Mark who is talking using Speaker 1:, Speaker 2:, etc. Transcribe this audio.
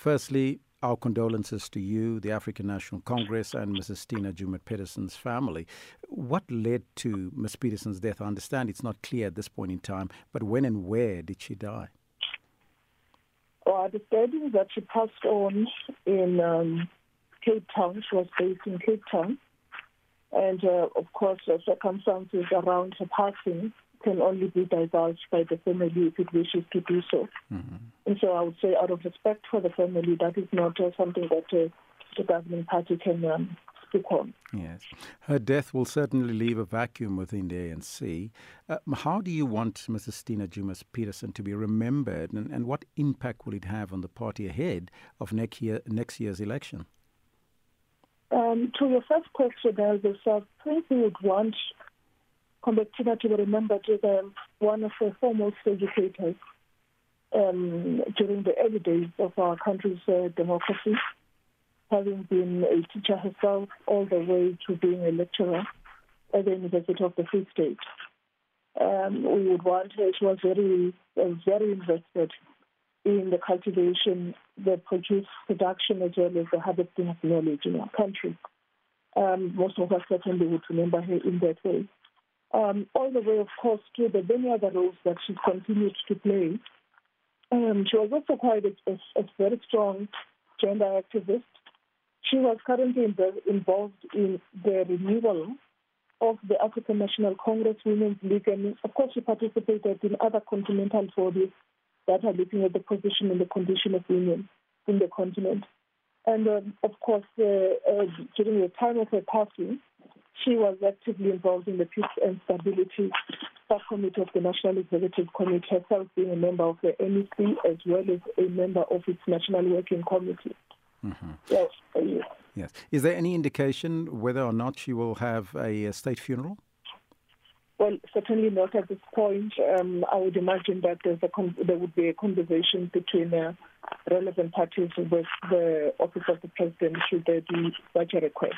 Speaker 1: Firstly, our condolences to you, the African National Congress, and Mrs. Tina Joemat Pettersson's family. What led to Ms. Pettersson's death? I understand it's not clear at this point in time, but when and where did she die?
Speaker 2: Our understanding is that she passed on in um, Cape Town. She was based in Cape Town. And uh, of course, the circumstances around her passing can only be divulged by the family if it wishes to do so. Mm-hmm. And so I would say, out of respect for the family, that is not uh, something that uh, the governing party can um, speak on.
Speaker 1: Yes. Her death will certainly leave a vacuum within the ANC. Uh, how do you want Mrs. Tina Joemat Pettersson to be remembered, and, and what impact will it have on the party ahead of next, year, next year's election?
Speaker 2: Um, to your first question, Elvis, I think we would want Convictina to be remembered as um, one of the foremost educators um, during the early days of our country's uh, democracy, having been a teacher herself all the way to being a lecturer at the University of the Free State. Um, we would want her, she was very, uh, very invested in the cultivation, the produce production, as well as the harvesting of knowledge in our country. Um, most of us certainly would remember her in that way um, all the way, of course, to the many other roles that she continued to play. Um, she was also quite a, a, a, very strong gender activist. She was currently involved in the renewal of the African National Congress Women's League, and of course, she participated in other continental bodies that are looking at the position and the condition of women in the continent. And um, of course, uh, uh, during the time of her passing, she was actively involved in the Peace and Stability Subcommittee of the National Executive Committee, herself being a member of the NEC as well as a member of its National Working Committee. Mm-hmm. Yes, yes.
Speaker 1: Yes. Is there any indication whether or not she will have a, a state funeral?
Speaker 2: Well, certainly not at this point. Um, I would imagine that con- there would be a conversation between uh, relevant parties with the Office of the President should there be such a request.